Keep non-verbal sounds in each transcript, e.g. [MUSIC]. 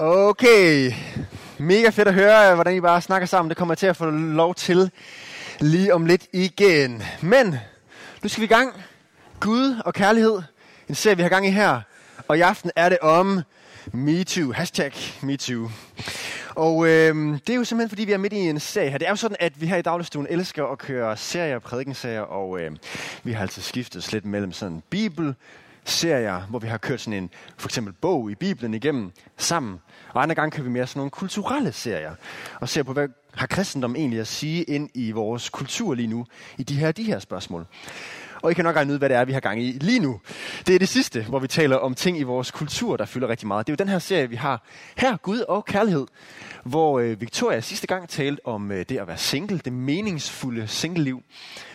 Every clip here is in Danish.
Okay, mega fedt at høre, hvordan I bare snakker sammen. Det kommer jeg til at få lov til lige om lidt igen. Men nu skal vi i gang. Gud og kærlighed. En serie, vi har gang i her. Og i aften er det om MeToo. Hashtag MeToo. Og øh, det er jo simpelthen, fordi vi er midt i en serie her. Det er jo sådan, at vi her i dagligstuen elsker at køre serier, prædikenserier, og øh, vi har altid skiftet lidt mellem sådan bibel, serier, hvor vi har kørt sådan en, for eksempel bog i Bibelen igennem sammen. Og andre gange kan vi mere sådan nogle kulturelle serier, og ser på, hvad har kristendom egentlig at sige ind i vores kultur lige nu, i de her, de her spørgsmål. Og I kan nok regne ud, hvad det er, vi har gang i lige nu. Det er det sidste, hvor vi taler om ting i vores kultur, der fylder rigtig meget. Det er jo den her serie, vi har her, Gud og Kærlighed, hvor øh, Victoria sidste gang talte om øh, det at være single, det meningsfulde single-liv.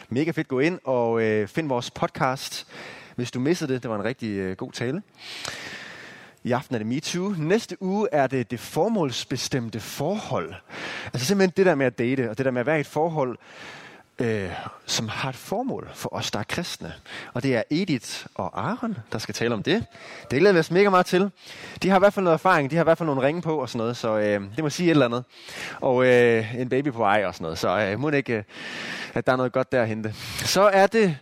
Mega fedt, gå ind og øh, find vores podcast, hvis du missede det. Det var en rigtig øh, god tale. I aften er det MeToo. Næste uge er det det formålsbestemte forhold. Altså simpelthen det der med at date, og det der med at være i et forhold, øh, som har et formål for os, der er kristne. Og det er Edith og Aaron, der skal tale om det. Det glæder vi os mega meget til. De har i hvert fald noget erfaring, de har i hvert fald nogle ringe på og sådan noget, så øh, det må sige et eller andet. Og øh, en baby på vej og sådan noget, så øh, må ikke, øh, at der er noget godt der at hente. Så er det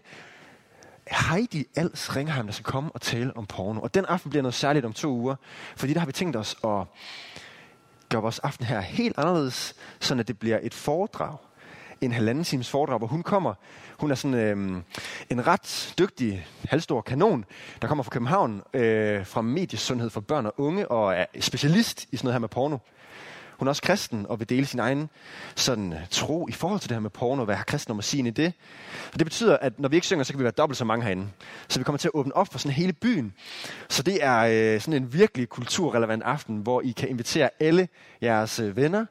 Heidi Als Ringheim, der skal komme og tale om porno. Og den aften bliver noget særligt om to uger, fordi der har vi tænkt os at gøre vores aften her helt anderledes, så det bliver et foredrag. En halvanden times foredrag, hvor hun kommer. Hun er sådan øh, en ret dygtig, halvstor kanon, der kommer fra København, øh, fra mediesundhed for børn og unge, og er specialist i sådan noget her med porno. Hun er også kristen og vil dele sin egen sådan, øh, tro i forhold til det her med porno, hvad har kristen om at sige i det. Og det betyder, at når vi ikke synger, så kan vi være dobbelt så mange herinde. Så vi kommer til at åbne op for sådan hele byen. Så det er øh, sådan en virkelig kulturrelevant aften, hvor I kan invitere alle jeres øh, venner,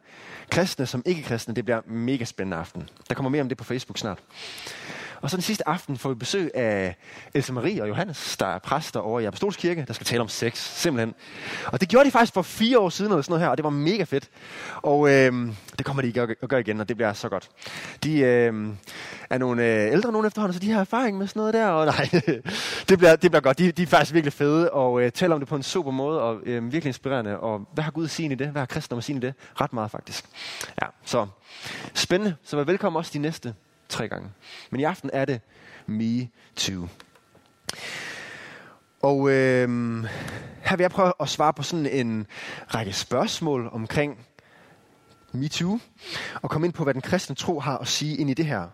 kristne som ikke kristne. Det bliver mega spændende aften. Der kommer mere om det på Facebook snart. Og så den sidste aften får vi besøg af Else Marie og Johannes, der er præster over i Apostolskirke, der skal tale om sex, simpelthen. Og det gjorde de faktisk for fire år siden, eller sådan noget her, og det var mega fedt. Og øh, det kommer de at gøre igen, og det bliver så godt. De øh, er nogle øh, ældre nogen efterhånden, så de har erfaring med sådan noget der, og [LAUGHS] nej, det bliver, det bliver godt. De, de er faktisk virkelig fede, og øh, taler om det på en super måde, og øh, virkelig inspirerende. Og hvad har Gud at sige i det? Hvad har kristne at sige i det? Ret meget faktisk. Ja, så spændende. Så vær velkommen også de næste tre gange. Men i aften er det Me Too. Og øh, her vil jeg prøve at svare på sådan en række spørgsmål omkring Me Too, og komme ind på, hvad den kristne tro har at sige ind i det her.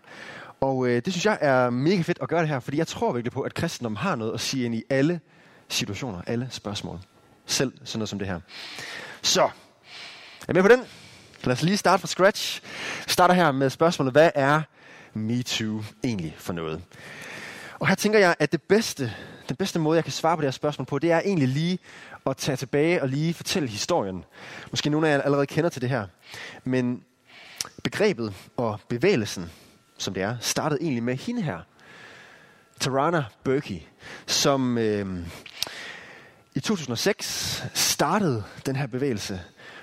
Og øh, det synes jeg er mega fedt at gøre det her, fordi jeg tror virkelig på, at kristendom har noget at sige ind i alle situationer, alle spørgsmål. Selv sådan noget som det her. Så, er I med på den? Lad os lige starte fra scratch. Vi starter her med spørgsmålet, hvad er MeToo egentlig for noget? Og her tænker jeg, at det bedste, den bedste måde, jeg kan svare på det her spørgsmål på, det er egentlig lige at tage tilbage og lige fortælle historien. Måske nogle af jer allerede kender til det her. Men begrebet og bevægelsen, som det er, startede egentlig med hende her. Tarana Burke, som øh, i 2006 startede den her bevægelse.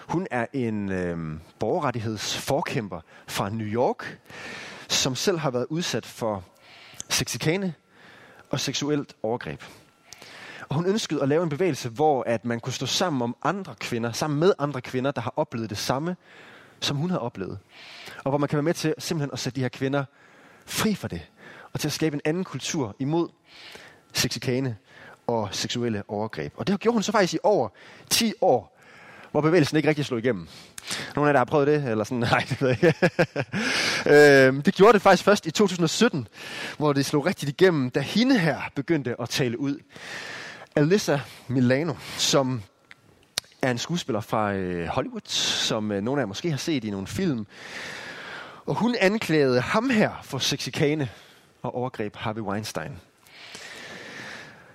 Hun er en øh, borgerrettighedsforkæmper fra New York, som selv har været udsat for sexikane og seksuelt overgreb. Og hun ønskede at lave en bevægelse, hvor at man kunne stå sammen om andre kvinder, sammen med andre kvinder, der har oplevet det samme, som hun har oplevet. Og hvor man kan være med til simpelthen at sætte de her kvinder fri for det, og til at skabe en anden kultur imod sexikane og seksuelle overgreb. Og det gjorde hun så faktisk i over 10 år, hvor bevægelsen ikke rigtig slog igennem. Nogle af jer, der har prøvet det? Eller sådan, [LAUGHS] nej, det ved jeg ikke. øh, det gjorde det faktisk først i 2017, hvor det slog rigtigt igennem, da hende her begyndte at tale ud. Alyssa Milano, som er en skuespiller fra øh, Hollywood, som øh, nogle af jer måske har set i nogle film. Og hun anklagede ham her for sexikane og overgreb Harvey Weinstein.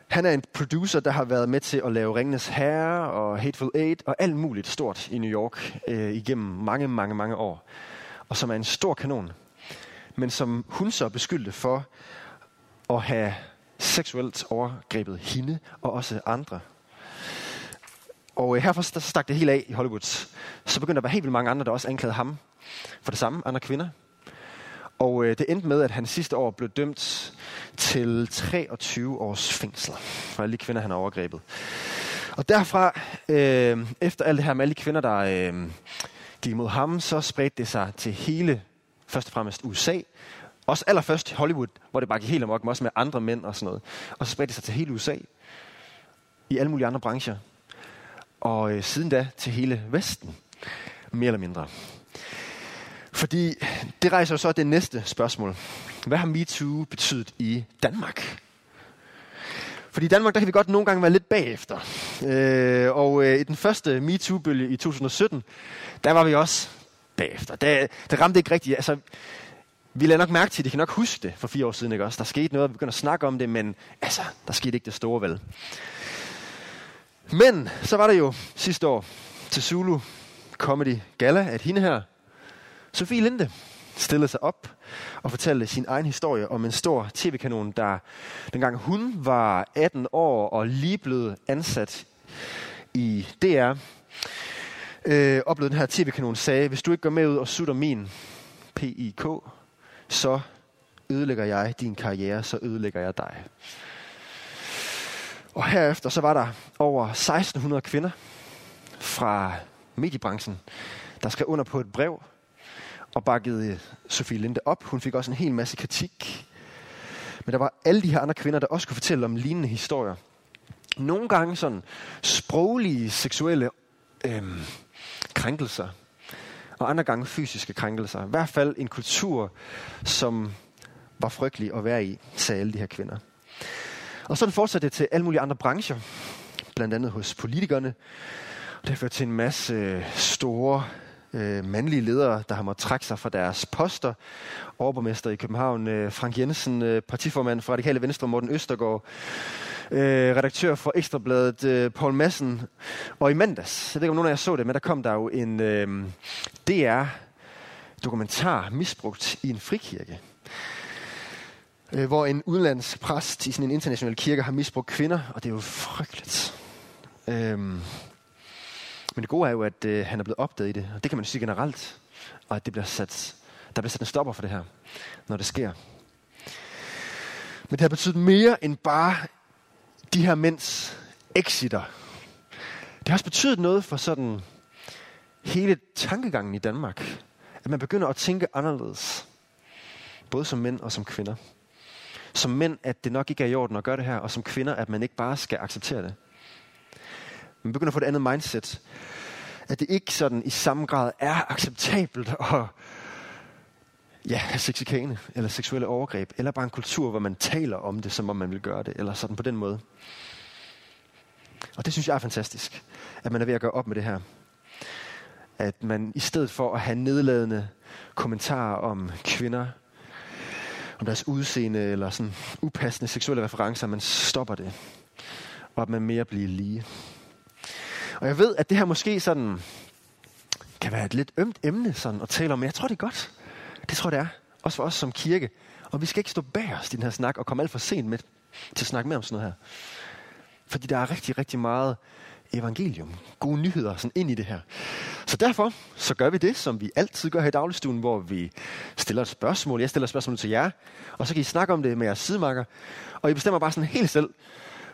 Han er en producer, der har været med til at lave Ringenes Herre og Hateful Eight og alt muligt stort i New York øh, igennem mange, mange, mange år. Og som er en stor kanon. Men som hun så beskyldte for at have seksuelt overgrebet hende og også andre. Og øh, herfor stak det helt af i Hollywood. Så begyndte der at være helt vildt mange andre, der også anklagede ham for det samme, andre kvinder. Og øh, det endte med, at han sidste år blev dømt til 23 års fængsel for alle de kvinder, han har overgrebet. Og derfra øh, efter alt det her med alle de kvinder, der øh, gik mod ham, så spredte det sig til hele, først og fremmest USA, også allerførst Hollywood, hvor det bare gik helt amok, også med andre mænd og sådan noget. Og så spredte det sig til hele USA, i alle mulige andre brancher. Og øh, siden da til hele Vesten, mere eller mindre. Fordi det rejser jo så det næste spørgsmål. Hvad har MeToo betydet i Danmark? Fordi i Danmark, der kan vi godt nogle gange være lidt bagefter. Øh, og øh, i den første MeToo-bølge i 2017, der var vi også bagefter. Det, det ramte ikke rigtigt. Altså, vi lader nok mærke til, de kan nok huske det for fire år siden, ikke også? Der skete noget, vi begynder at snakke om det, men altså, der skete ikke det store vel. Men så var det jo sidste år til Zulu Comedy Gala, at hende her, Sofie Linde, stillede sig op og fortalte sin egen historie om en stor tv-kanon, der dengang hun var 18 år og lige blevet ansat i DR, øh, oplevede den her tv-kanon, sagde, hvis du ikke går med ud og sutter min PIK, så ødelægger jeg din karriere, så ødelægger jeg dig. Og herefter så var der over 1600 kvinder fra mediebranchen, der skrev under på et brev og bakkede øh, Sofie Linde op. Hun fik også en hel masse kritik. Men der var alle de her andre kvinder, der også kunne fortælle om lignende historier. Nogle gange sådan sproglige, seksuelle øhm, krænkelser, og andre gange fysiske krænkelser. I hvert fald en kultur, som var frygtelig at være i, sagde alle de her kvinder. Og sådan fortsatte det til alle mulige andre brancher, blandt andet hos politikerne. Og det førte til en masse øh, store øh, mandlige ledere, der har måttet trække sig fra deres poster. Overborgmester i København, øh, Frank Jensen, øh, partiformand for Radikale Venstre, Morten Østergaard, øh, redaktør for Ekstrabladet, øh, Paul Madsen. Og i mandags, jeg ved ikke om nogen af jer så det, men der kom der jo en øh, DR-dokumentar misbrugt i en frikirke øh, hvor en udenlandsk præst i sådan en international kirke har misbrugt kvinder, og det er jo frygteligt. Øhm, men det gode er jo, at øh, han er blevet opdaget i det, og det kan man sige generelt, og at det bliver sat, der bliver sat en stopper for det her, når det sker. Men det har betydet mere end bare de her mænds exiter. Det har også betydet noget for sådan hele tankegangen i Danmark. At man begynder at tænke anderledes. Både som mænd og som kvinder som mænd, at det nok ikke er i orden at gøre det her, og som kvinder, at man ikke bare skal acceptere det. Man begynder at få et andet mindset. At det ikke sådan i samme grad er acceptabelt at ja, seksikane, sexikane, eller seksuelle overgreb, eller bare en kultur, hvor man taler om det, som om man vil gøre det, eller sådan på den måde. Og det synes jeg er fantastisk, at man er ved at gøre op med det her. At man i stedet for at have nedladende kommentarer om kvinder, om deres udseende eller sådan upassende seksuelle referencer, man stopper det. Og at man mere bliver lige. Og jeg ved, at det her måske sådan kan være et lidt ømt emne sådan at tale om, men jeg tror, det er godt. Det tror jeg, det er. Også for os som kirke. Og vi skal ikke stå bag os i den her snak og komme alt for sent med til at snakke mere om sådan noget her. Fordi der er rigtig, rigtig meget evangelium, gode nyheder sådan ind i det her. Så derfor så gør vi det, som vi altid gør her i dagligstuen, hvor vi stiller et spørgsmål. Jeg stiller et spørgsmål til jer, og så kan I snakke om det med jeres sidemarker. Og I bestemmer bare sådan helt selv,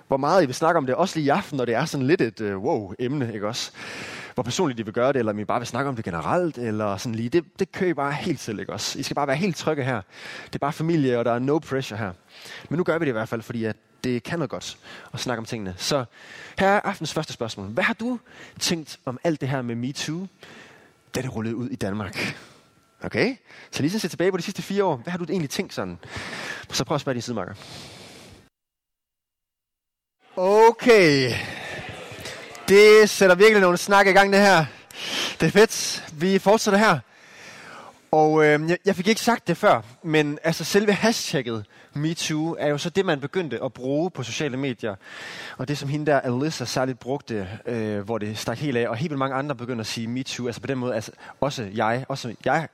hvor meget I vil snakke om det, også lige i aften, når det er sådan lidt et øh, uh, wow-emne, ikke også? Hvor personligt I vil gøre det, eller om I bare vil snakke om det generelt, eller sådan lige. Det, det kører I bare helt selv, ikke også? I skal bare være helt trygge her. Det er bare familie, og der er no pressure her. Men nu gør vi det i hvert fald, fordi at det kan noget godt at snakke om tingene. Så her er aftens første spørgsmål. Hvad har du tænkt om alt det her med MeToo, da det rullede ud i Danmark? Okay? Så lige så se tilbage på de sidste fire år. Hvad har du egentlig tænkt sådan? Så prøv at spørge din sidemarker. Okay. Det sætter virkelig nogle snak i gang, det her. Det er fedt. Vi fortsætter her. Og øh, jeg, jeg fik ikke sagt det før, men altså selve hashtagget MeToo er jo så det, man begyndte at bruge på sociale medier. Og det, som hende der, Alyssa, særligt brugte, øh, hvor det stak helt af, og helt mange andre begyndte at sige MeToo. Altså på den måde, altså, også jeg, også jeg,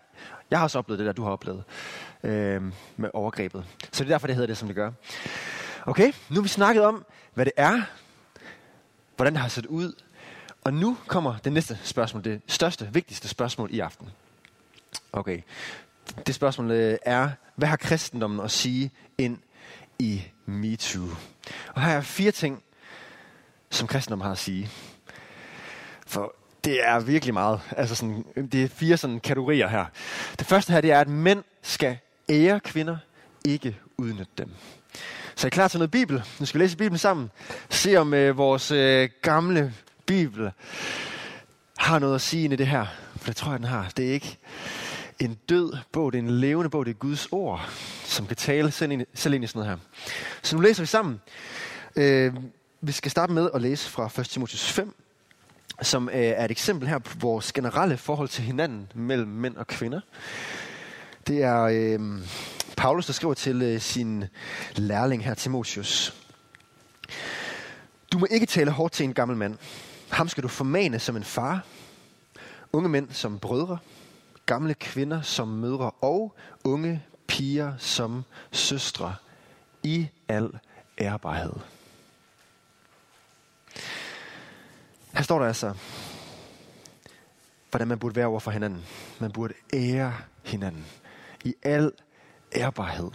jeg har også oplevet det der, du har oplevet øh, med overgrebet. Så det er derfor, det hedder det, som det gør. Okay, nu har vi snakket om, hvad det er, hvordan det har set ud, og nu kommer det næste spørgsmål, det største, vigtigste spørgsmål i aften. Okay. Det spørgsmål øh, er, hvad har kristendommen at sige ind i MeToo? Og her er fire ting, som kristendommen har at sige. For det er virkelig meget. Altså sådan, det er fire sådan kategorier her. Det første her, det er, at mænd skal ære kvinder, ikke udnytte dem. Så er I klar til noget Bibel? Nu skal vi læse Bibelen sammen. Se om øh, vores øh, gamle Bibel har noget at sige ind i det her. For det tror jeg, den har. Det er ikke en død bog, det er en levende bog, det er Guds ord, som kan tale selv ind, selv ind i sådan noget her. Så nu læser vi sammen. Øh, vi skal starte med at læse fra 1. Timotheus 5, som øh, er et eksempel her på vores generelle forhold til hinanden mellem mænd og kvinder. Det er øh, Paulus, der skriver til øh, sin lærling her, Timotheus. Du må ikke tale hårdt til en gammel mand. Ham skal du formane som en far. Unge mænd som brødre. Gamle kvinder som mødre. Og unge piger som søstre. I al ærbarhed. Her står der altså, hvordan man burde være over for hinanden. Man burde ære hinanden i al ærbarhed.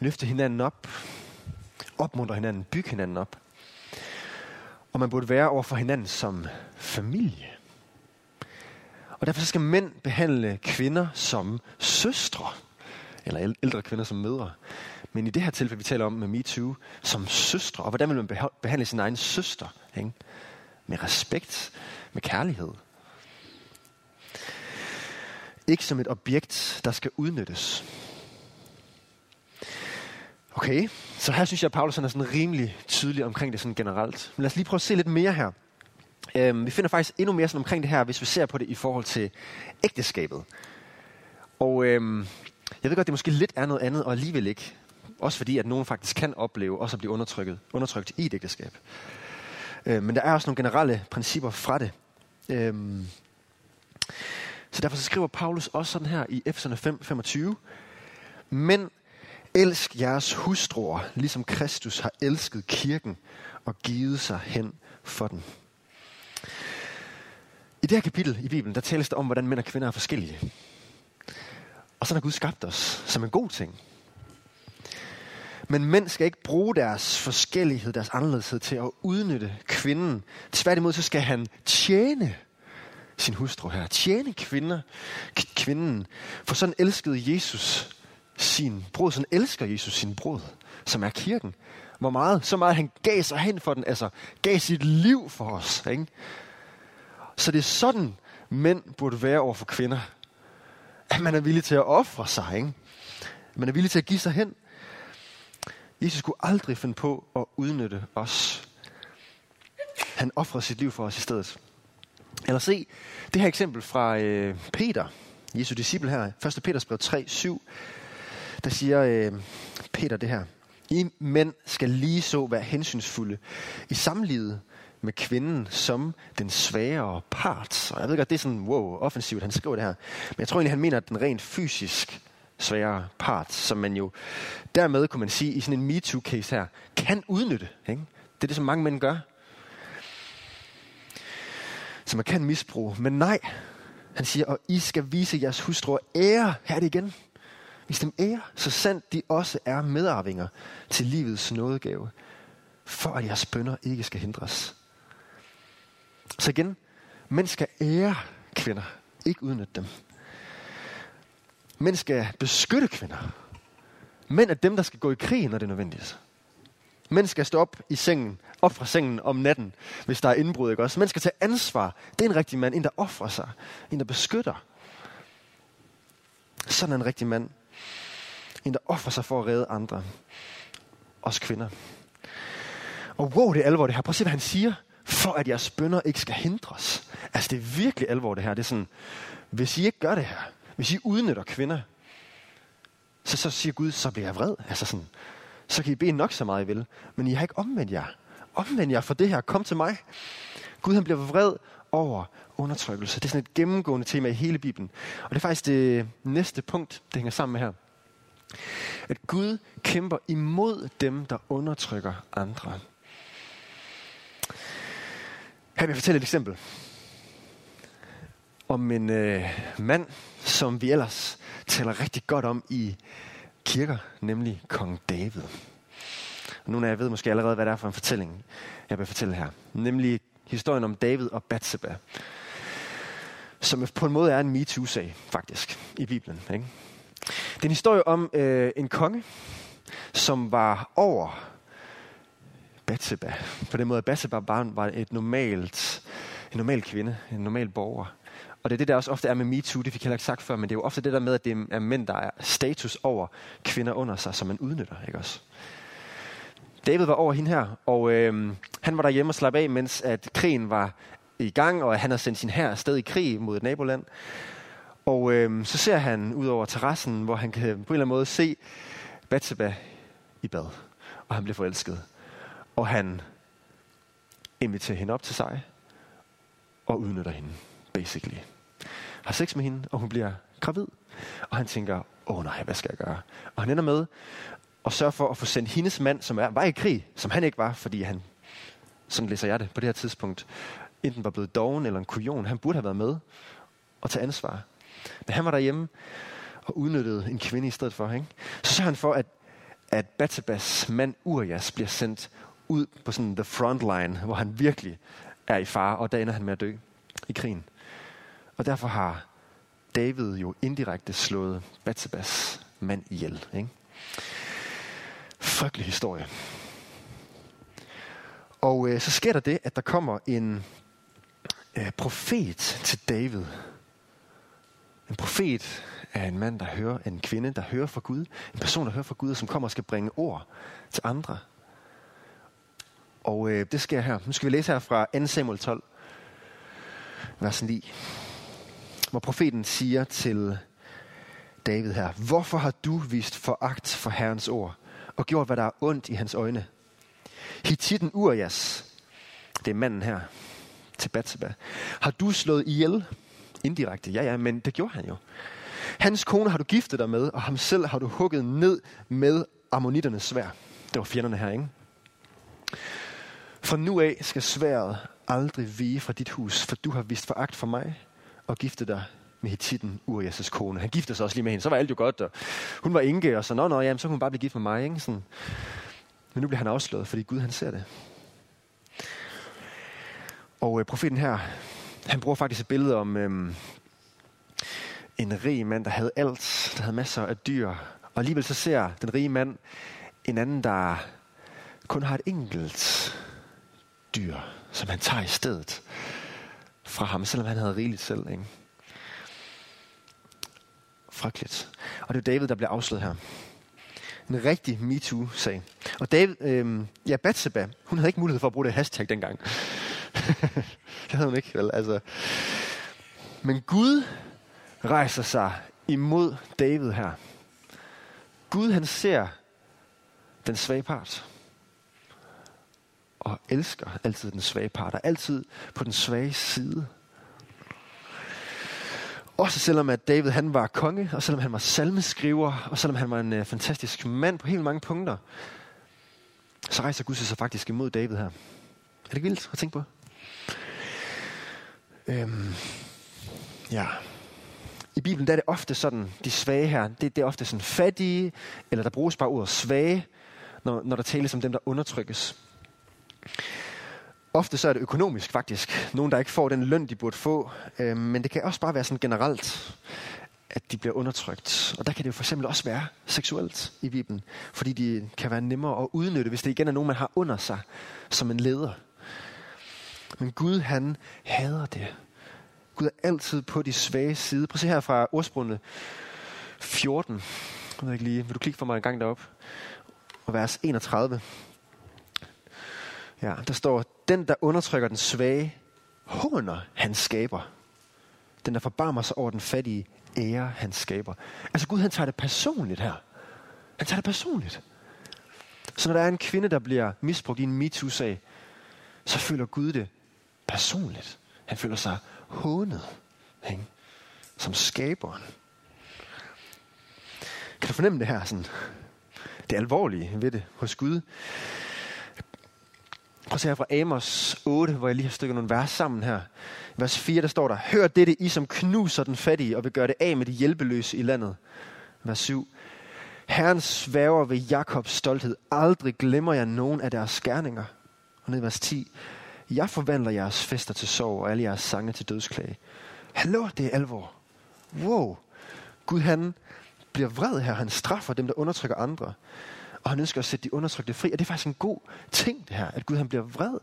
Løfte hinanden op, opmuntre hinanden, bygge hinanden op. Og man burde være over for hinanden som familie. Og derfor skal mænd behandle kvinder som søstre. Eller ældre kvinder som mødre. Men i det her tilfælde, vi taler om med MeToo, som søstre. Og hvordan vil man behandle sin egen søster? Ikke? Med respekt, med kærlighed. Ikke som et objekt, der skal udnyttes. Okay, så her synes jeg, at Paulus er sådan rimelig tydelig omkring det sådan generelt. Men lad os lige prøve at se lidt mere her. Øhm, vi finder faktisk endnu mere sådan omkring det her, hvis vi ser på det i forhold til ægteskabet. Og øhm, jeg ved godt, det måske lidt er noget andet, og alligevel ikke. Også fordi, at nogen faktisk kan opleve også at blive undertrykt, undertrykt i et ægteskab. Øh, men der er også nogle generelle principper fra det. Øhm, så derfor så skriver Paulus også sådan her i Efeserne 5, 25. Men elsk jeres hustruer, ligesom Kristus har elsket kirken og givet sig hen for den. I det her kapitel i Bibelen, der tales der om, hvordan mænd og kvinder er forskellige. Og så har Gud skabt os som en god ting. Men mænd skal ikke bruge deres forskellighed, deres anderledeshed til at udnytte kvinden. Tværtimod så skal han tjene sin hustru her. Tjene kvinder, kvinden. For sådan elskede Jesus sin brud. Sådan elsker Jesus sin brud, som er kirken. Hvor meget, så meget han gav sig hen for den, altså gav sit liv for os. Ikke? Så det er sådan, mænd burde være over for kvinder. At man er villig til at ofre sig. Ikke? Man er villig til at give sig hen. Jesus kunne aldrig finde på at udnytte os. Han offrede sit liv for os i stedet. Eller se det her eksempel fra øh, Peter, Jesu disciple her, 1. Peters brev 3, 7. Der siger øh, Peter det her. I mænd skal lige så være hensynsfulde i samlivet med kvinden som den svagere part. Og jeg ved godt, det er sådan, wow, offensivt, han skriver det her. Men jeg tror egentlig, han mener, at den rent fysisk svagere part, som man jo dermed, kunne man sige, i sådan en MeToo-case her, kan udnytte. Ikke? Det er det, som mange mænd gør som man kan misbruge. Men nej, han siger, og I skal vise jeres hustruer ære. Her er det igen. Vis dem ære, så sandt de også er medarvinger til livets nådegave, for at jeres bønder ikke skal hindres. Så igen, mænd skal ære kvinder, ikke udnytte dem. Mænd skal beskytte kvinder. Mænd er dem, der skal gå i krig, når det er nødvendigt. Mænd skal stå op i sengen, op fra sengen om natten, hvis der er indbrud. Ikke også? Mænd skal tage ansvar. Det er en rigtig mand. En, der offrer sig. En, der beskytter. Sådan er en rigtig mand. En, der offrer sig for at redde andre. Os kvinder. Og wow, det er alvor det her. Prøv at se, hvad han siger. For at jeres bønder ikke skal hindres. Altså, det er virkelig alvor det her. Det er sådan, hvis I ikke gør det her, hvis I udnytter kvinder, så, så siger Gud, så bliver jeg vred. Altså sådan, så kan I bede nok så meget, I vil. Men I har ikke omvendt jer. Omvend jer for det her. Kom til mig. Gud han bliver vred over undertrykkelse. Det er sådan et gennemgående tema i hele Bibelen. Og det er faktisk det næste punkt, det hænger sammen med her. At Gud kæmper imod dem, der undertrykker andre. Her vil jeg fortælle et eksempel om en øh, mand, som vi ellers taler rigtig godt om i kirker, nemlig kong David. Og nogle af jer ved måske allerede, hvad det er for en fortælling, jeg vil fortælle her. Nemlig historien om David og Bathsheba, som på en måde er en MeToo-sag, faktisk, i Bibelen. Ikke? Det er en historie om øh, en konge, som var over Bathsheba. På den måde, at Bathsheba bare var et normalt, en normal kvinde, en normal borger. Og det er det, der også ofte er med MeToo, det fik jeg heller ikke sagt før, men det er jo ofte det der med, at det er mænd, der er status over kvinder under sig, som man udnytter, ikke også? David var over hende her, og øh, han var derhjemme og slappe af, mens at krigen var i gang, og han havde sendt sin hær afsted i krig mod et naboland. Og øh, så ser han ud over terrassen, hvor han kan på en eller anden måde se Bathsheba i bad, og han bliver forelsket. Og han inviterer hende op til sig, og udnytter hende, basically. Har sex med hende, og hun bliver gravid. Og han tænker, åh oh, nej, hvad skal jeg gøre? Og han ender med at sørge for at få sendt hendes mand, som er, var i krig, som han ikke var, fordi han, sådan læser jeg det på det her tidspunkt, enten var blevet doven eller en kujon. Han burde have været med og tage ansvar. Men han var derhjemme og udnyttede en kvinde i stedet for. Ikke? Så sørger han for, at, at Batsebas mand Urias bliver sendt ud på sådan the front line, hvor han virkelig er i fare, og der ender han med at dø i krigen. Og derfor har David jo indirekte slået Batsabas mand ihjel. Ikke? Frygtelig historie. Og øh, så sker der det, at der kommer en øh, profet til David. En profet er en mand, der hører, en kvinde, der hører fra Gud. En person, der hører fra Gud, og som kommer og skal bringe ord til andre. Og øh, det sker her. Nu skal vi læse her fra 2 Samuel 12, vers 9. Hvor profeten siger til David her, Hvorfor har du vist foragt for Herrens ord, og gjort, hvad der er ondt i hans øjne? Hittiten Urias, det er manden her, til Batseba, Har du slået ihjel? Indirekte, ja ja, men det gjorde han jo. Hans kone har du giftet dig med, og ham selv har du hugget ned med ammonitternes svær. Det var fjenderne her, ikke? For nu af skal sværet aldrig vige fra dit hus, for du har vist foragt for mig og gifte dig med Hittiten, Urias' kone. Han giftede sig også lige med hende, så var alt jo godt. Og hun var enke, og så, nå, nå, jamen, så kunne hun bare blive gift med mig. Ikke? Sådan. Men nu bliver han afslået, fordi Gud han ser det. Og øh, profeten her, han bruger faktisk et billede om øh, en rig mand, der havde alt, der havde masser af dyr. Og alligevel så ser den rige mand en anden, der kun har et enkelt dyr, som han tager i stedet fra ham, selvom han havde rigeligt selv. Ikke? Frygteligt. Og det er David, der bliver afsløret her. En rigtig MeToo-sag. Og David, øh, ja, Batseba, hun havde ikke mulighed for at bruge det hashtag dengang. [LAUGHS] det havde hun ikke, vel? Altså. Men Gud rejser sig imod David her. Gud, han ser den svage part. Og elsker altid den svage part. Og altid på den svage side. Også selvom at David han var konge, og selvom han var salmeskriver, og selvom han var en øh, fantastisk mand på helt mange punkter, så rejser Gud sig faktisk imod David her. Er det ikke vildt at tænke på? Øhm, ja. I Bibelen der er det ofte sådan, de svage her, det, det er ofte sådan fattige, eller der bruges bare ordet svage, når, når der tales om dem, der undertrykkes. Ofte så er det økonomisk faktisk. Nogen, der ikke får den løn, de burde få. Øh, men det kan også bare være sådan generelt, at de bliver undertrykt. Og der kan det jo for eksempel også være seksuelt i Bibelen. Fordi de kan være nemmere at udnytte, hvis det igen er nogen, man har under sig som en leder. Men Gud, han hader det. Gud er altid på de svage side. Prøv at se her fra ordsprungene 14. Jeg ved ikke lige, vil du klikke for mig en gang derop? Og vers 31. Ja, der står, den der undertrykker den svage, håner han skaber. Den der forbarmer sig over den fattige, ære han skaber. Altså Gud han tager det personligt her. Han tager det personligt. Så når der er en kvinde, der bliver misbrugt i en MeToo-sag, så føler Gud det personligt. Han føler sig hånet ikke? som skaberen. Kan du fornemme det her? Sådan, det alvorlige ved det hos Gud. Prøv at se her fra Amos 8, hvor jeg lige har stykket nogle vers sammen her. I vers 4, der står der, Hør dette, I som knuser den fattige, og vil gøre det af med de hjælpeløse i landet. Vers 7. Herren sværger ved Jakobs stolthed. Aldrig glemmer jeg nogen af deres skærninger. Og ned i vers 10. Jeg forvandler jeres fester til sorg og alle jeres sange til dødsklage. Hallo, det er alvor. Wow. Gud han bliver vred her. Han straffer dem, der undertrykker andre. Og han ønsker at sætte de undertrykte fri. Og det er faktisk en god ting, det her, at Gud han bliver vred.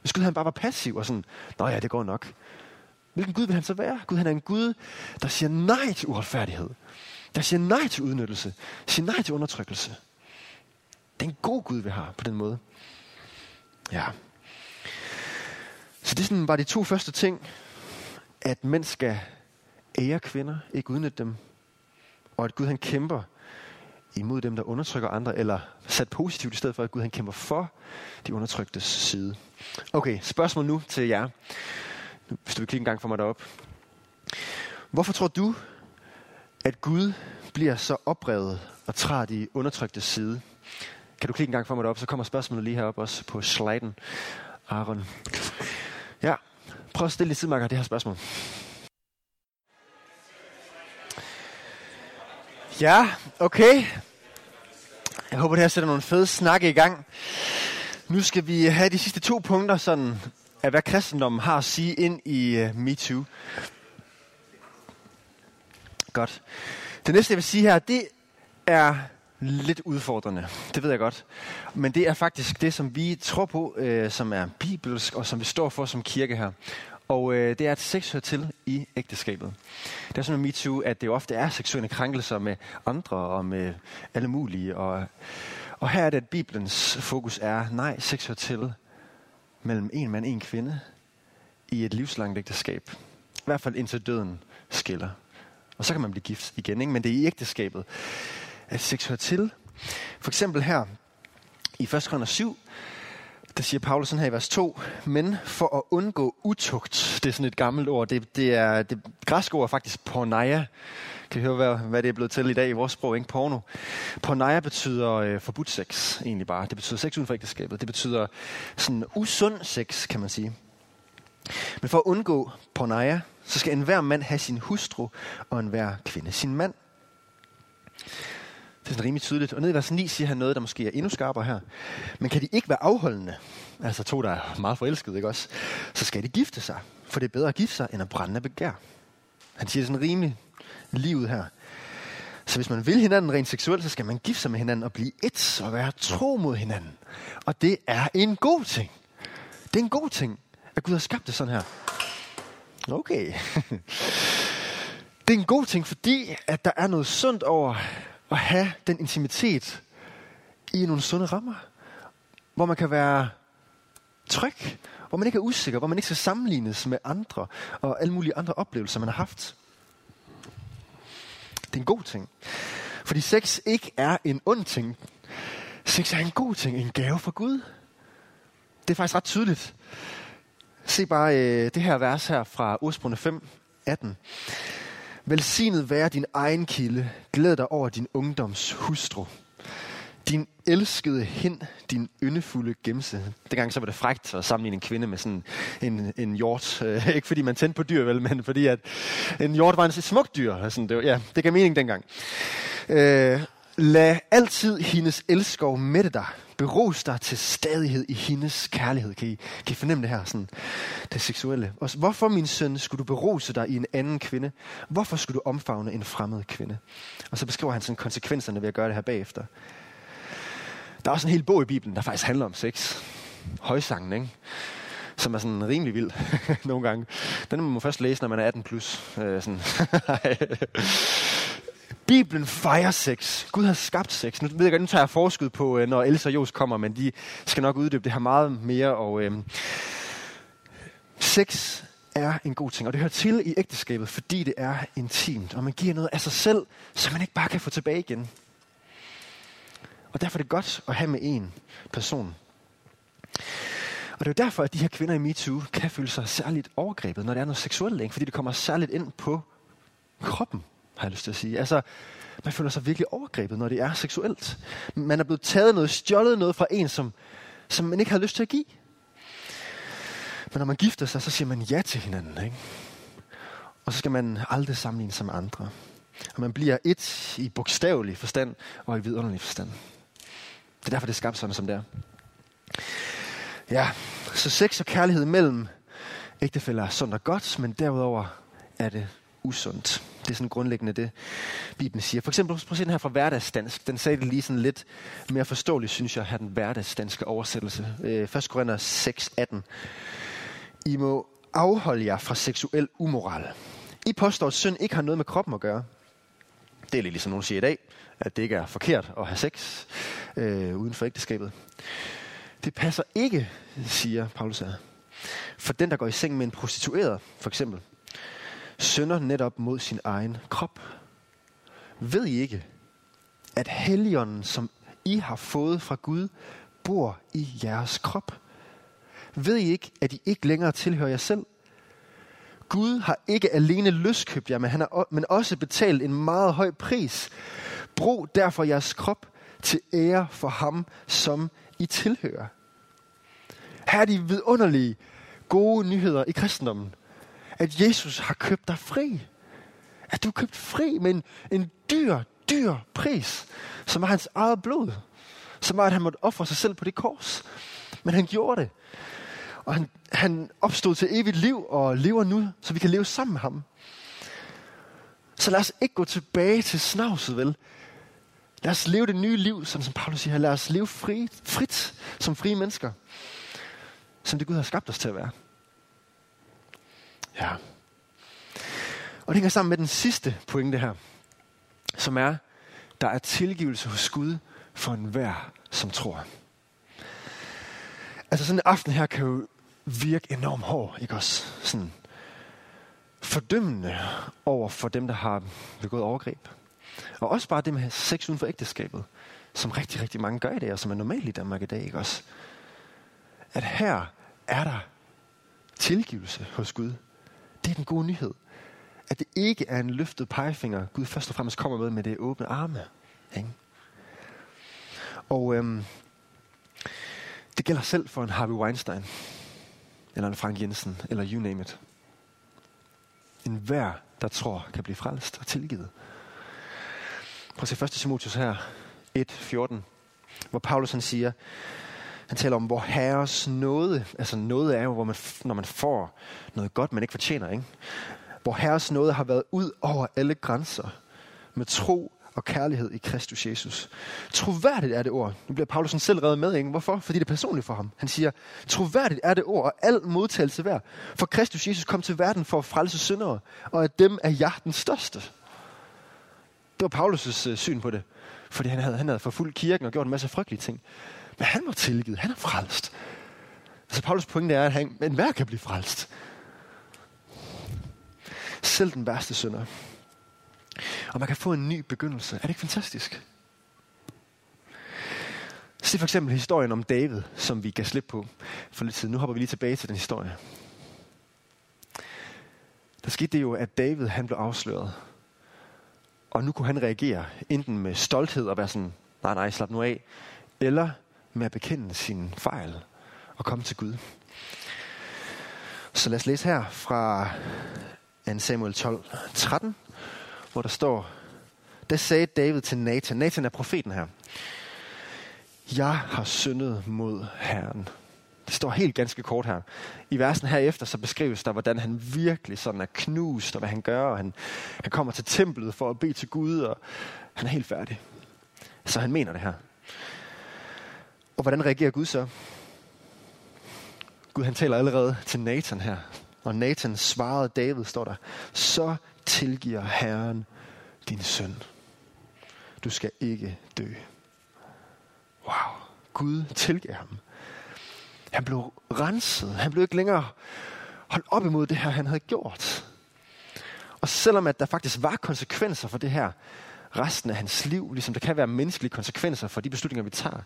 Hvis Gud han bare var passiv og sådan, nå ja, det går nok. Hvilken Gud vil han så være? Gud han er en Gud, der siger nej til uretfærdighed. Der siger nej til udnyttelse. Siger nej til undertrykkelse. Det er en god Gud, vi har på den måde. Ja. Så det er sådan bare de to første ting, at mænd skal ære kvinder, ikke udnytte dem, og at Gud han kæmper imod dem, der undertrykker andre, eller sat positivt i stedet for, at Gud han kæmper for de undertryktes side. Okay, spørgsmål nu til jer. Hvis du vil klikke en gang for mig derop. Hvorfor tror du, at Gud bliver så oprevet og træder de undertrykte side? Kan du klikke en gang for mig derop, så kommer spørgsmålet lige herop også på sliden. Aaron. Ja, prøv at stille lidt sidmarker det her spørgsmål. Ja, okay. Jeg håber, det her sætter nogle fede snakke i gang. Nu skal vi have de sidste to punkter sådan, af, hvad kristendommen har at sige ind i øh, uh, MeToo. Godt. Det næste, jeg vil sige her, det er lidt udfordrende. Det ved jeg godt. Men det er faktisk det, som vi tror på, øh, som er bibelsk, og som vi står for som kirke her. Og øh, det er, at sex hører til i ægteskabet. Det er sådan med MeToo, at det ofte er seksuelle krænkelser med andre og med alle mulige. Og, og her er det, at Bibelens fokus er, nej, sex hører til mellem en mand og en kvinde i et livslangt ægteskab. I hvert fald indtil døden skiller. Og så kan man blive gift igen, ikke? men det er i ægteskabet, at sex hører til. For eksempel her i 1. Korinther 7, der siger Paulus sådan her i vers 2, men for at undgå utugt, det er sådan et gammelt ord, det, det er det græske ord er faktisk porneia. Kan I høre, hvad, hvad det er blevet til i dag i vores sprog, ikke? Porno. Porneia betyder øh, forbudt sex, egentlig bare. Det betyder sex uden for ægteskabet. Det betyder sådan usund sex, kan man sige. Men for at undgå porneia, så skal enhver mand have sin hustru, og enhver kvinde sin mand. Det er sådan rimelig tydeligt. Og ned i vers 9 siger han noget, der måske er endnu skarpere her. Men kan de ikke være afholdende, altså to, der er meget forelskede, ikke også? Så skal de gifte sig. For det er bedre at gifte sig, end at brænde af begær. Han siger det sådan rimelig livet her. Så hvis man vil hinanden rent seksuelt, så skal man gifte sig med hinanden og blive et og være tro mod hinanden. Og det er en god ting. Det er en god ting, at Gud har skabt det sådan her. Okay. [LAUGHS] Det er en god ting, fordi at der er noget sundt over at have den intimitet i nogle sunde rammer, hvor man kan være tryg, hvor man ikke er usikker, hvor man ikke skal sammenlignes med andre og alle mulige andre oplevelser, man har haft. Det er en god ting. Fordi sex ikke er en ond ting. Sex er en god ting, en gave fra Gud. Det er faktisk ret tydeligt. Se bare øh, det her vers her fra ordsprunge 5, 18. Velsignet være din egen kilde. Glæd dig over din ungdoms hustru. Din elskede hen, din yndefulde gemse. Dengang så var det frægt at sammenligne en kvinde med sådan en, en hjort. Øh, ikke fordi man tændte på dyr, vel, men fordi at en hjort var en smuk dyr. Altså, det, var, ja, det gav mening dengang. Øh, lad altid hendes elskov mætte dig. Beros dig til stadighed i hendes kærlighed. Kan I, kan I fornemme det her? Sådan, det seksuelle. Og hvorfor, min søn, skulle du berose dig i en anden kvinde? Hvorfor skulle du omfavne en fremmed kvinde? Og så beskriver han sådan konsekvenserne ved at gøre det her bagefter. Der er også en hel bog i Bibelen, der faktisk handler om sex. Højsangen, ikke? som er sådan rimelig vild [LAUGHS] nogle gange. Den må man først læse, når man er 18 plus. Øh, sådan. [LAUGHS] Bibelen fejrer sex. Gud har skabt sex. Nu ved jeg godt, nu tager jeg forskud på, øh, når Elsa og Jos kommer, men de skal nok uddybe det her meget mere. Og, øh, sex er en god ting, og det hører til i ægteskabet, fordi det er intimt, og man giver noget af sig selv, som man ikke bare kan få tilbage igen. Og derfor er det godt at have med en person. Og det er jo derfor, at de her kvinder i MeToo kan føle sig særligt overgrebet, når det er noget seksuelt, længe, fordi det kommer særligt ind på kroppen har jeg lyst til at sige. Altså, man føler sig virkelig overgrebet, når det er seksuelt. Man er blevet taget noget, stjålet noget fra en, som, som man ikke har lyst til at give. Men når man gifter sig, så siger man ja til hinanden. Ikke? Og så skal man aldrig sammenligne sig med andre. Og man bliver et i bogstavelig forstand og i vidunderlig forstand. Det er derfor, det er skabt sådan, som det er. Ja, Så sex og kærlighed mellem ægtefæller er sundt og godt, men derudover er det usundt. Det er sådan grundlæggende det, Bibelen siger. For eksempel, prøv at se den her fra hverdagsdansk. Den sagde det lige sådan lidt mere forståeligt, synes jeg, her den hverdagsdanske oversættelse. 1. Korinther 6, 18. I må afholde jer fra seksuel umoral. I påstår, at synd ikke har noget med kroppen at gøre. Det er lidt ligesom nogen siger i dag, at det ikke er forkert at have sex øh, uden for ægteskabet. Det passer ikke, siger Paulus her. For den, der går i seng med en prostitueret, for eksempel, synder netop mod sin egen krop. Ved I ikke, at helligånden, som I har fået fra Gud, bor i jeres krop? Ved I ikke, at I ikke længere tilhører jer selv? Gud har ikke alene løskøbt jer, men, han har, men også betalt en meget høj pris. Brug derfor jeres krop til ære for ham, som I tilhører. Her er de vidunderlige, gode nyheder i kristendommen at Jesus har købt dig fri. At du er købt fri med en, en dyr, dyr pris, som er hans eget blod. Som var, at han måtte ofre sig selv på det kors. Men han gjorde det. Og han, han opstod til evigt liv og lever nu, så vi kan leve sammen med ham. Så lad os ikke gå tilbage til snavset, vel? Lad os leve det nye liv, som, som Paulus siger. Lad os leve fri, frit som frie mennesker. Som det Gud har skabt os til at være. Ja. Og det hænger sammen med den sidste pointe her, som er, der er tilgivelse hos Gud for enhver, som tror. Altså sådan en aften her kan jo virke enormt hård, ikke også? Sådan fordømmende over for dem, der har begået overgreb. Og også bare det med sex uden for ægteskabet, som rigtig, rigtig mange gør i dag, og som er normalt i Danmark i dag, ikke også? At her er der tilgivelse hos Gud det er den gode nyhed. At det ikke er en løftet pegefinger, Gud først og fremmest kommer med med det åbne arme. Ikke? Og øhm, det gælder selv for en Harvey Weinstein, eller en Frank Jensen, eller you name it. En hver, der tror, kan blive frelst og tilgivet. Prøv at se 1. Timotius her, 1.14, hvor Paulus han siger, han taler om, vor herres nåde, altså nåde er jo, hvor man, når man får noget godt, man ikke fortjener, ikke? Hvor herres nåde har været ud over alle grænser med tro og kærlighed i Kristus Jesus. Troværdigt er det ord. Nu bliver Paulus selv reddet med, ikke? Hvorfor? Fordi det er personligt for ham. Han siger, troværdigt er det ord, og al modtagelse værd. For Kristus Jesus kom til verden for at frelse syndere, og at dem er jeg den største. Det var Paulus' øh, syn på det. Fordi han havde, han havde forfulgt kirken og gjort en masse frygtelige ting. Men han var tilgivet. Han er frelst. Altså Paulus pointe er, at han, men hver kan blive frelst. Selv den værste synder. Og man kan få en ny begyndelse. Er det ikke fantastisk? Se for eksempel historien om David, som vi gav slip på for lidt tid. Nu hopper vi lige tilbage til den historie. Der skete det jo, at David han blev afsløret. Og nu kunne han reagere enten med stolthed og være sådan, nej nej, slap nu af. Eller med at bekende sin fejl og komme til Gud. Så lad os læse her fra 2 Samuel 12, 13, hvor der står, der sagde David til Nathan, Nathan er profeten her, jeg har syndet mod Herren. Det står helt ganske kort her. I versen herefter så beskrives der, hvordan han virkelig sådan er knust, og hvad han gør, og han, han kommer til templet for at bede til Gud, og han er helt færdig. Så han mener det her. Og hvordan reagerer Gud så? Gud han taler allerede til Nathan her. Og Nathan svarede David, står der, så tilgiver Herren din søn. Du skal ikke dø. Wow. Gud tilgiver ham. Han blev renset. Han blev ikke længere holdt op imod det her, han havde gjort. Og selvom at der faktisk var konsekvenser for det her resten af hans liv, ligesom der kan være menneskelige konsekvenser for de beslutninger, vi tager,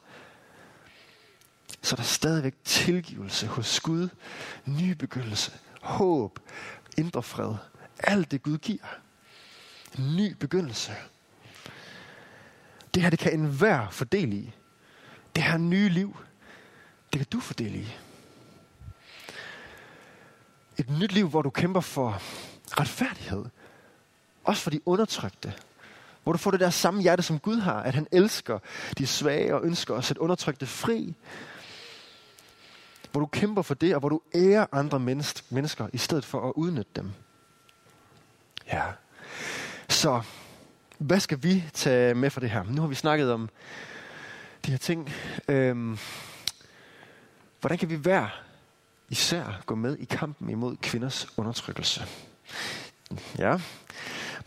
så er der stadigvæk tilgivelse hos Gud, ny begyndelse, håb, indre fred. Alt det Gud giver. En ny begyndelse. Det her, det kan enhver fordele i. Det her nye liv, det kan du fordele i. Et nyt liv, hvor du kæmper for retfærdighed. Også for de undertrykte. Hvor du får det der samme hjerte, som Gud har. At han elsker de svage og ønsker at sætte undertrykte fri hvor du kæmper for det, og hvor du ærer andre mennesker, i stedet for at udnytte dem. Ja. Så, hvad skal vi tage med for det her? Nu har vi snakket om de her ting. Øhm, hvordan kan vi hver især gå med i kampen imod kvinders undertrykkelse? Ja,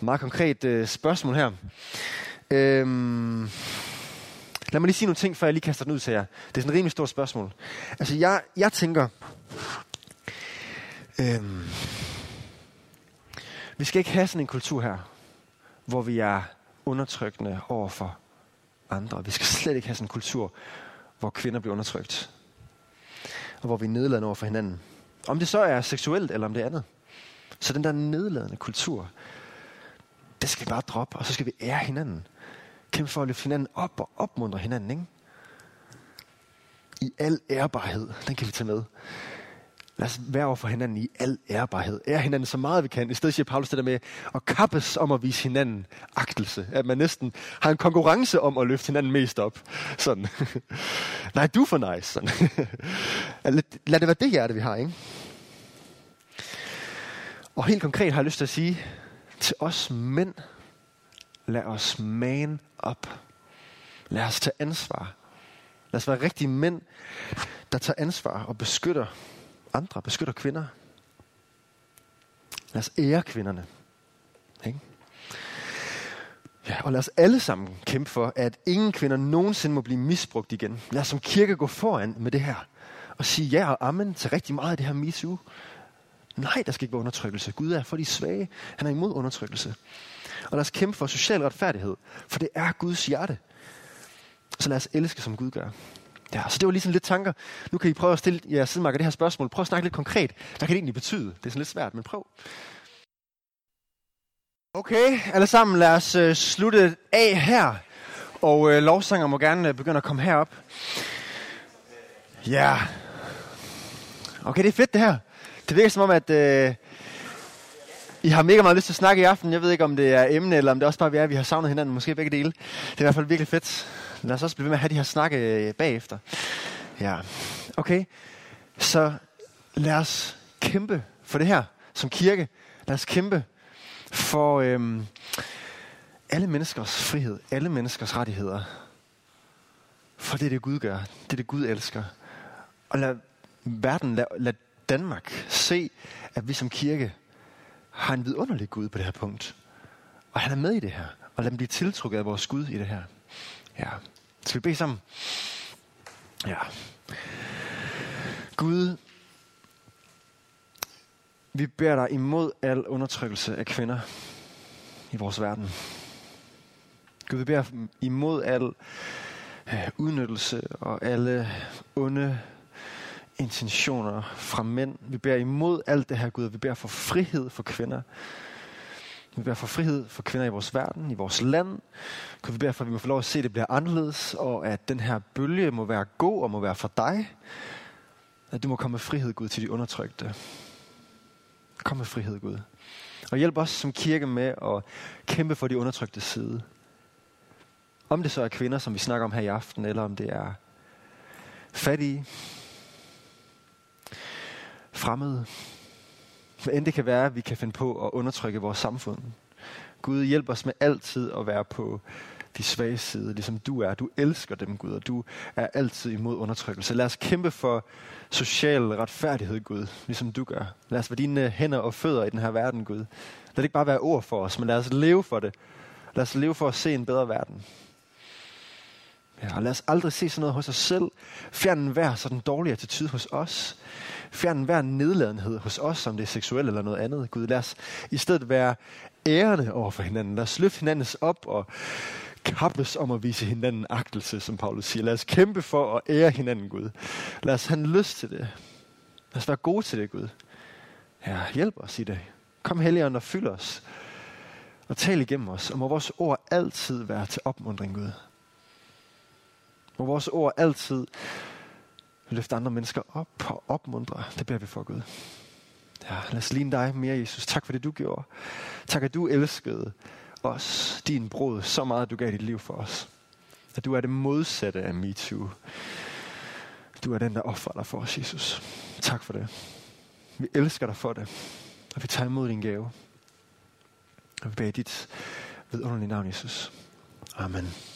meget konkret øh, spørgsmål her. Øhm, lad mig lige sige nogle ting, før jeg lige kaster den ud til jer. Det er sådan et rimelig stort spørgsmål. Altså, jeg, jeg tænker... Øhm, vi skal ikke have sådan en kultur her, hvor vi er undertrykkende over for andre. Vi skal slet ikke have sådan en kultur, hvor kvinder bliver undertrykt. Og hvor vi er nedladende over for hinanden. Om det så er seksuelt, eller om det er andet. Så den der nedladende kultur, det skal vi bare droppe, og så skal vi ære hinanden. Kæmpe for at løfte hinanden op og opmuntre hinanden, ikke? I al ærbarhed, den kan vi tage med. Lad os være over for hinanden i al ærbarhed. Ære hinanden så meget vi kan. I stedet siger Paulus det der med at kappes om at vise hinanden agtelse. At man næsten har en konkurrence om at løfte hinanden mest op. Sådan. [LAUGHS] Nej, du er for nice. Sådan. [LAUGHS] Lad det være det hjerte, vi har, ikke? Og helt konkret har jeg lyst til at sige til os mænd, lad os man op. Lad os tage ansvar. Lad os være rigtige mænd, der tager ansvar og beskytter andre, beskytter kvinder. Lad os ære kvinderne. Ikke? Ja, og lad os alle sammen kæmpe for, at ingen kvinder nogensinde må blive misbrugt igen. Lad os som kirke gå foran med det her. Og sige ja og amen til rigtig meget af det her MeToo. Nej, der skal ikke være undertrykkelse. Gud er for de svage. Han er imod undertrykkelse. Og lad os kæmpe for social retfærdighed, for det er Guds hjerte. Så lad os elske, som Gud gør. Ja, så det var lige sådan lidt tanker. Nu kan I prøve at stille jer sidemarker det her spørgsmål. Prøv at snakke lidt konkret. Hvad kan det egentlig betyde? Det er sådan lidt svært, men prøv. Okay, alle sammen, lad os øh, slutte af her. Og øh, lovsanger må gerne øh, begynde at komme herop. Ja. Yeah. Okay, det er fedt det her. Det virker som om, at øh, i har mega meget lyst til at snakke i aften. Jeg ved ikke, om det er emne, eller om det også bare er, at vi har savnet hinanden. Måske begge dele. Det er i hvert fald virkelig fedt. Lad os også blive ved med at have de her snakke øh, bagefter. Ja, okay. Så lad os kæmpe for det her som kirke. Lad os kæmpe for øhm, alle menneskers frihed, alle menneskers rettigheder. For det er det, Gud gør. Det er det, Gud elsker. Og lad verden, lad, lad Danmark se, at vi som kirke har en vidunderlig Gud på det her punkt. Og han er med i det her. Og lad dem blive tiltrukket af vores Gud i det her. Ja. Skal vi bede sammen? Ja. Gud, vi beder dig imod al undertrykkelse af kvinder i vores verden. Gud, vi beder imod al øh, udnyttelse og alle onde intentioner fra mænd. Vi beder imod alt det her, Gud. Vi beder for frihed for kvinder. Vi beder for frihed for kvinder i vores verden, i vores land. Kan vi bede for, at vi må få lov at se, at det bliver anderledes, og at den her bølge må være god og må være for dig. At du må komme med frihed, Gud, til de undertrykte. Kom med frihed, Gud. Og hjælp os som kirke med at kæmpe for de undertrykte side. Om det så er kvinder, som vi snakker om her i aften, eller om det er fattige, fremmede, hvad end det kan være, at vi kan finde på at undertrykke vores samfund. Gud, hjælp os med altid at være på de svage side, ligesom du er. Du elsker dem, Gud, og du er altid imod undertrykkelse. Lad os kæmpe for social retfærdighed, Gud, ligesom du gør. Lad os være dine hænder og fødder i den her verden, Gud. Lad det ikke bare være ord for os, men lad os leve for det. Lad os leve for at se en bedre verden. Ja, og lad os aldrig se sådan noget hos os selv. Fjern hver sådan dårlig attitude hos os. Fjern hver nedladenhed hos os, som det er seksuelt eller noget andet. Gud, lad os i stedet være ærende over for hinanden. Lad os løfte hinandens op og kappes om at vise hinanden agtelse, som Paulus siger. Lad os kæmpe for at ære hinanden, Gud. Lad os have en lyst til det. Lad os være gode til det, Gud. Ja, hjælp os i dag. Kom Helligånd og fyld os. Og tal igennem os. Og må vores ord altid være til opmundring, Gud. Må vores ord altid løfte andre mennesker op og opmuntre. Det beder vi for, Gud. Ja, lad os ligne dig mere, Jesus. Tak for det, du gjorde. Tak, at du elskede os, din brud, så meget, at du gav dit liv for os. At du er det modsatte af MeToo. Du er den, der offrer dig for os, Jesus. Tak for det. Vi elsker dig for det. Og vi tager imod din gave. Og vi beder dit vidunderlige navn, Jesus. Amen.